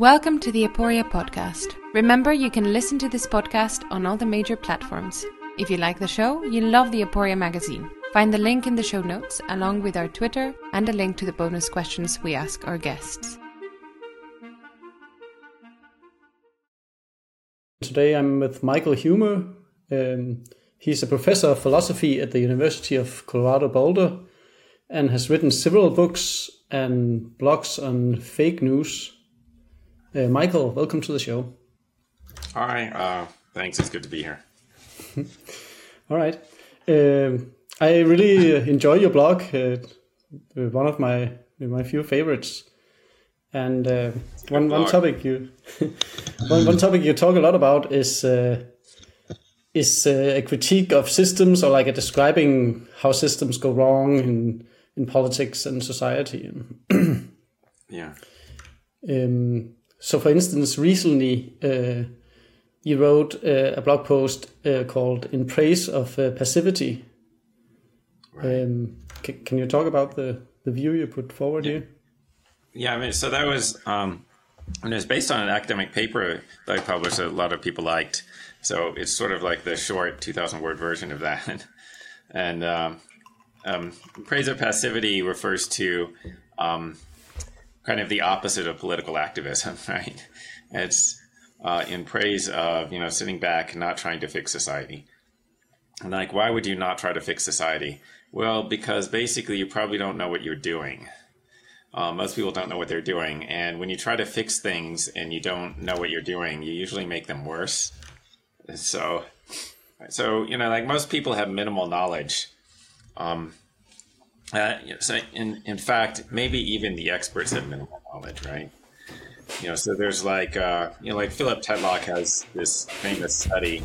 Welcome to the Aporia podcast. Remember, you can listen to this podcast on all the major platforms. If you like the show, you love the Aporia magazine. Find the link in the show notes, along with our Twitter and a link to the bonus questions we ask our guests. Today I'm with Michael Huemer. Um, he's a professor of philosophy at the University of Colorado Boulder and has written several books and blogs on fake news. Uh, Michael, welcome to the show. Hi, uh, thanks. It's good to be here. All right. Um, I really enjoy your blog. Uh, one of my my few favorites. And uh, one one topic you one one topic you talk a lot about is uh, is uh, a critique of systems or like a describing how systems go wrong in in politics and society. yeah. Um, so, for instance, recently uh, you wrote uh, a blog post uh, called "In Praise of uh, Passivity." Right. Um, can you talk about the the view you put forward yeah. here? Yeah, I mean, so that was um, and it was based on an academic paper that I published that a lot of people liked. So it's sort of like the short 2,000 word version of that. and um, um, praise of passivity refers to um, kind of the opposite of political activism, right? It's uh, in praise of you know sitting back and not trying to fix society. And like, why would you not try to fix society? Well, because basically you probably don't know what you're doing. Uh, most people don't know what they're doing, and when you try to fix things and you don't know what you're doing, you usually make them worse. So, so you know, like most people have minimal knowledge. Um, uh, so in in fact, maybe even the experts have minimal knowledge, right? You know, so there's like uh, you know, like Philip Tetlock has this famous study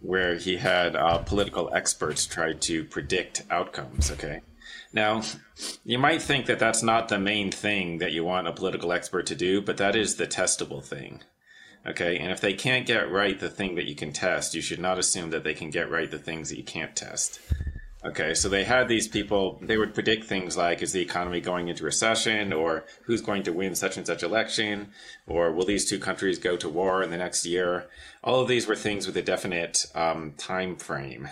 where he had uh, political experts try to predict outcomes. Okay, now you might think that that's not the main thing that you want a political expert to do, but that is the testable thing. Okay, and if they can't get right the thing that you can test, you should not assume that they can get right the things that you can't test. Okay, so they had these people, they would predict things like is the economy going into recession, or who's going to win such and such election, or will these two countries go to war in the next year? All of these were things with a definite um, time frame,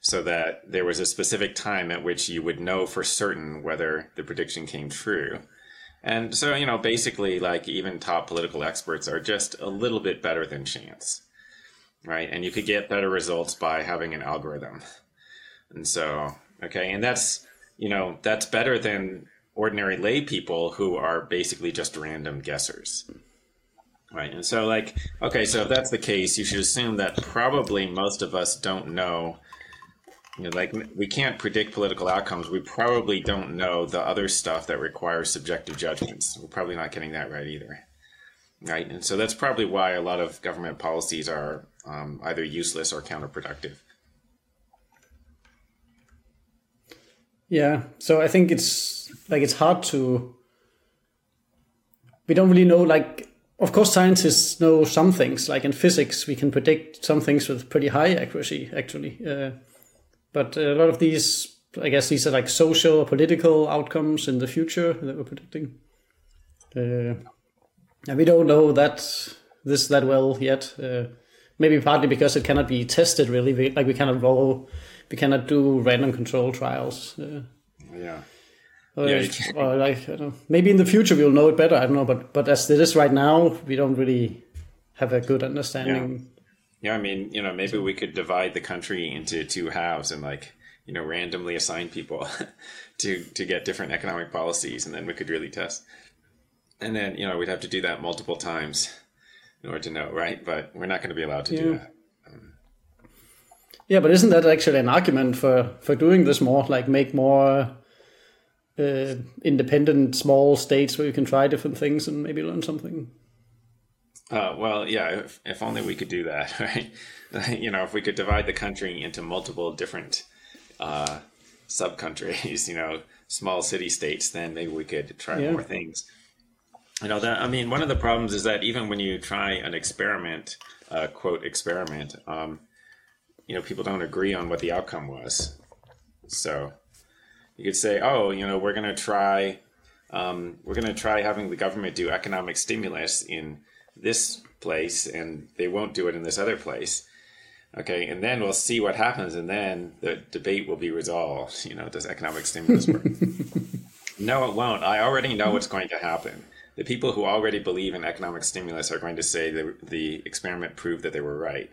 so that there was a specific time at which you would know for certain whether the prediction came true. And so, you know, basically, like even top political experts are just a little bit better than chance, right? And you could get better results by having an algorithm. And so, okay, and that's you know that's better than ordinary lay people who are basically just random guessers. Right. And so like okay, so if that's the case, you should assume that probably most of us don't know you know, like we can't predict political outcomes. We probably don't know the other stuff that requires subjective judgments. We're probably not getting that right either. Right. And so that's probably why a lot of government policies are um, either useless or counterproductive. Yeah, so I think it's like it's hard to. We don't really know. Like, of course, scientists know some things. Like in physics, we can predict some things with pretty high accuracy, actually. Uh, but a lot of these, I guess, these are like social or political outcomes in the future that we're predicting. Uh, and we don't know that this that well yet. Uh, maybe partly because it cannot be tested really. Like we cannot roll we cannot do random control trials. Uh, yeah. Or, yeah, or like know, maybe in the future we'll know it better. I don't know, but but as it is right now, we don't really have a good understanding. Yeah. yeah, I mean, you know, maybe we could divide the country into two halves and like you know randomly assign people to to get different economic policies, and then we could really test. And then you know we'd have to do that multiple times in order to know, right? But we're not going to be allowed to yeah. do that. Yeah, but isn't that actually an argument for for doing this more? Like make more uh, independent small states where you can try different things and maybe learn something. Uh, well, yeah, if, if only we could do that, right? you know, if we could divide the country into multiple different uh, sub countries, you know, small city states, then maybe we could try yeah. more things. You know, that I mean, one of the problems is that even when you try an experiment, uh, quote experiment, um, you know people don't agree on what the outcome was so you could say oh you know we're going to try um, we're going to try having the government do economic stimulus in this place, and they won't do it in this other place. Okay, and then we'll see what happens, and then the debate will be resolved. You know, does economic stimulus work? no, it won't. I already know what's going to happen. The people who already believe in economic stimulus are going to say the, the experiment proved that they were right.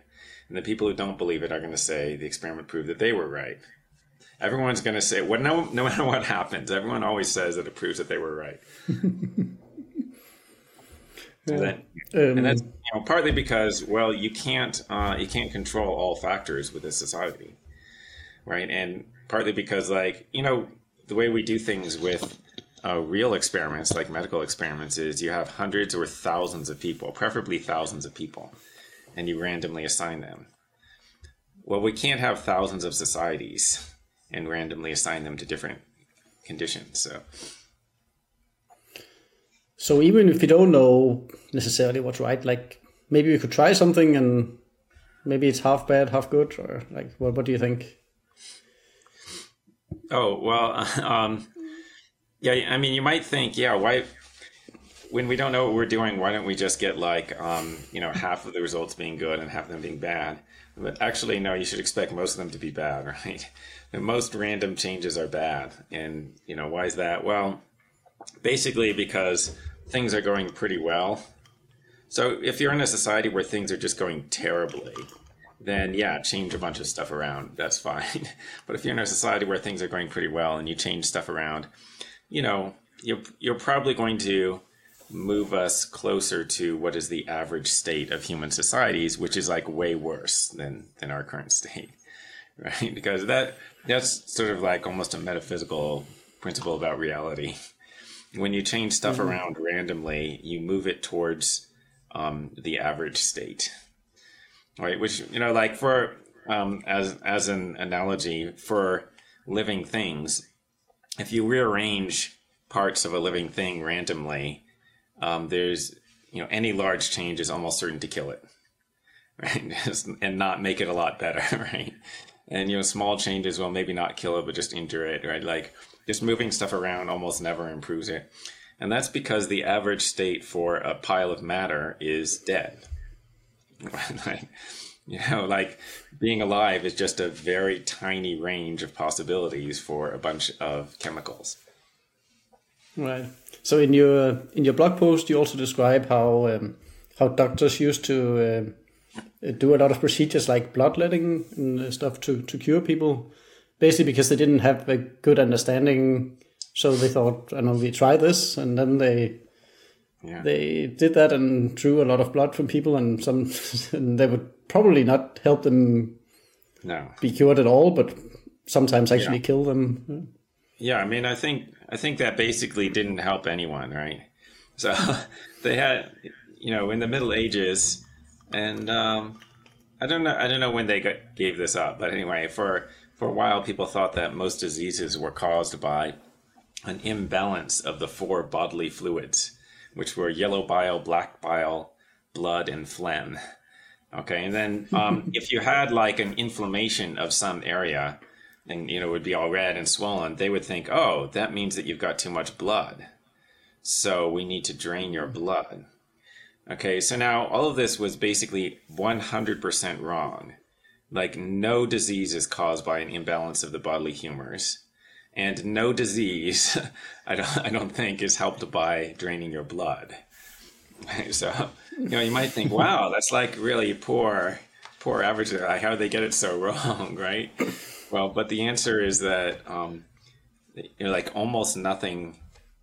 And the people who don't believe it are going to say the experiment proved that they were right. Everyone's going to say, well, no, no matter what happens, everyone always says that it proves that they were right. That, um, and, that's you know, partly because, well, you can't uh, you can't control all factors with a society, right? And partly because, like you know, the way we do things with uh, real experiments, like medical experiments, is you have hundreds or thousands of people, preferably thousands of people, and you randomly assign them. Well, we can't have thousands of societies and randomly assign them to different conditions. So so even if you don't know necessarily what's right, like maybe we could try something and maybe it's half bad, half good, or like what? What do you think? Oh well, um, yeah. I mean, you might think, yeah, why? When we don't know what we're doing, why don't we just get like, um, you know, half of the results being good and half of them being bad? But actually, no, you should expect most of them to be bad, right? The most random changes are bad, and you know why is that? Well, basically because things are going pretty well. So if you're in a society where things are just going terribly, then yeah, change a bunch of stuff around. That's fine. but if you're in a society where things are going pretty well and you change stuff around, you know, you're, you're probably going to move us closer to what is the average state of human societies, which is like way worse than, than our current state, right? Because that that's sort of like almost a metaphysical principle about reality when you change stuff mm-hmm. around randomly, you move it towards um, the average state, right? Which you know, like for um, as as an analogy for living things, if you rearrange parts of a living thing randomly, um, there's you know any large change is almost certain to kill it, right? and not make it a lot better, right? And you know, small changes will maybe not kill it, but just injure it, right? Like just moving stuff around almost never improves it. And that's because the average state for a pile of matter is dead. like, you know, like being alive is just a very tiny range of possibilities for a bunch of chemicals. Right. So in your in your blog post, you also describe how um, how doctors used to uh, do a lot of procedures like bloodletting and stuff to to cure people basically because they didn't have a good understanding. So they thought, I know, we try this, and then they yeah. they did that and drew a lot of blood from people, and some and they would probably not help them no. be cured at all, but sometimes actually yeah. kill them. Yeah, I mean, I think I think that basically didn't help anyone, right? So they had, you know, in the Middle Ages, and um, I don't know, I don't know when they got, gave this up, but anyway, for for a while, people thought that most diseases were caused by an imbalance of the four bodily fluids, which were yellow bile, black bile, blood, and phlegm. Okay, and then um, if you had like an inflammation of some area, and you know it would be all red and swollen, they would think, oh, that means that you've got too much blood, so we need to drain your blood. Okay, so now all of this was basically 100% wrong. Like no disease is caused by an imbalance of the bodily humors, and no disease, I don't, I don't think, is helped by draining your blood. So, you know, you might think, wow, that's like really poor, poor average. How do they get it so wrong, right? Well, but the answer is that, um, you know, like almost nothing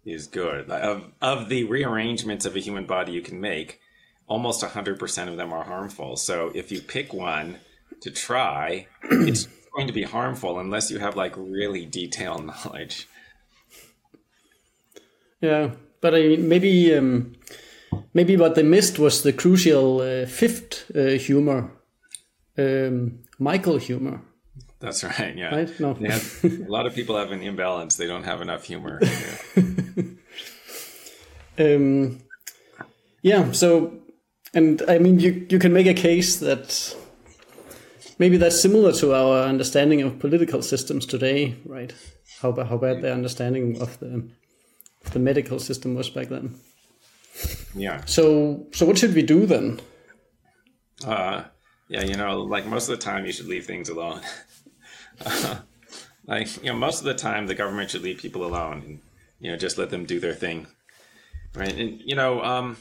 is good. Of, of the rearrangements of a human body you can make, almost 100% of them are harmful. So if you pick one to try, it's going to be harmful unless you have like really detailed knowledge. Yeah, but I mean, maybe um, maybe what they missed was the crucial uh, fifth uh, humor, um, Michael Huemer. That's right. Yeah. Right? No. yeah. A lot of people have an imbalance. They don't have enough humor. Yeah. um, yeah. So, and I mean, you you can make a case that maybe that's similar to our understanding of political systems today, right? How how bad their understanding of the the medical system was back then. Yeah. So so what should we do then? Uh, yeah, you know, like most of the time, you should leave things alone. uh, like you know, most of the time, the government should leave people alone and you know just let them do their thing, right? And you know, um,